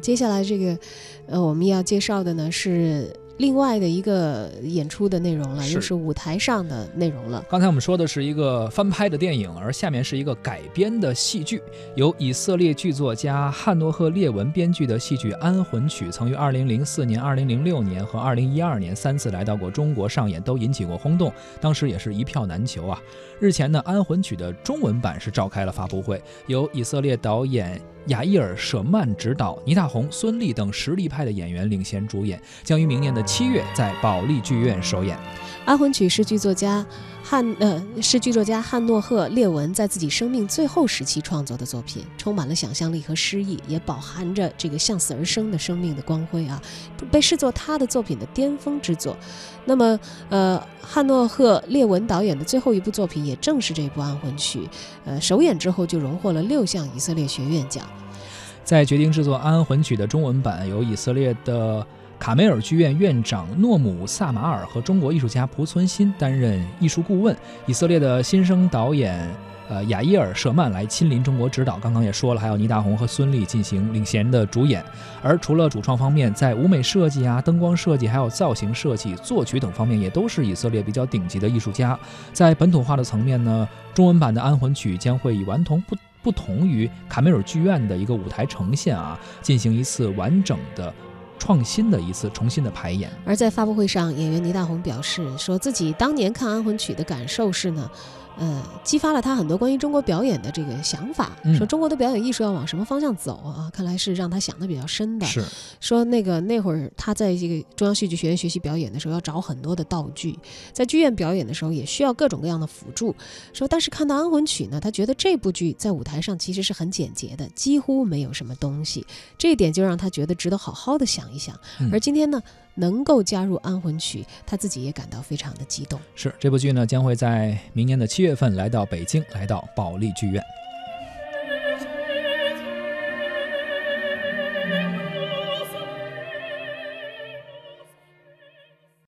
接下来这个，呃，我们要介绍的呢是。另外的一个演出的内容了，又是舞台上的内容了。刚才我们说的是一个翻拍的电影，而下面是一个改编的戏剧，由以色列剧作家汉诺赫·列文编剧的戏剧《安魂曲》，曾于2004年、2006年和2012年三次来到过中国上演，都引起过轰动，当时也是一票难求啊。日前呢，《安魂曲》的中文版是召开了发布会，由以色列导演。雅伊尔·舍曼执导，倪大红、孙俪等实力派的演员领衔主演，将于明年的七月在保利剧院首演。《安魂曲》是剧作家。汉呃是剧作家汉诺赫·列文在自己生命最后时期创作的作品，充满了想象力和诗意，也饱含着这个向死而生的生命的光辉啊，被视作他的作品的巅峰之作。那么，呃，汉诺赫·列文导演的最后一部作品也正是这部《安魂曲》，呃，首演之后就荣获了六项以色列学院奖。在决定制作《安魂曲》的中文版，由以色列的。卡梅尔剧院院长诺姆·萨马尔和中国艺术家蒲存昕担任艺术顾问，以色列的新生导演呃雅伊尔·舍曼来亲临中国指导。刚刚也说了，还有倪大红和孙俪进行领衔的主演。而除了主创方面，在舞美设计啊、灯光设计、还有造型设计、作曲等方面，也都是以色列比较顶级的艺术家。在本土化的层面呢，中文版的《安魂曲》将会以顽童不不同于卡梅尔剧院的一个舞台呈现啊，进行一次完整的。创新的一次重新的排演。而在发布会上，演员倪大红表示，说自己当年看《安魂曲》的感受是呢。呃，激发了他很多关于中国表演的这个想法，说中国的表演艺术要往什么方向走啊？看来是让他想的比较深的。是说那个那会儿他在这个中央戏剧学院学习表演的时候，要找很多的道具，在剧院表演的时候也需要各种各样的辅助。说但是看到《安魂曲》呢，他觉得这部剧在舞台上其实是很简洁的，几乎没有什么东西，这一点就让他觉得值得好好的想一想。而今天呢？能够加入《安魂曲》，他自己也感到非常的激动。是这部剧呢，将会在明年的七月份来到北京，来到保利剧院。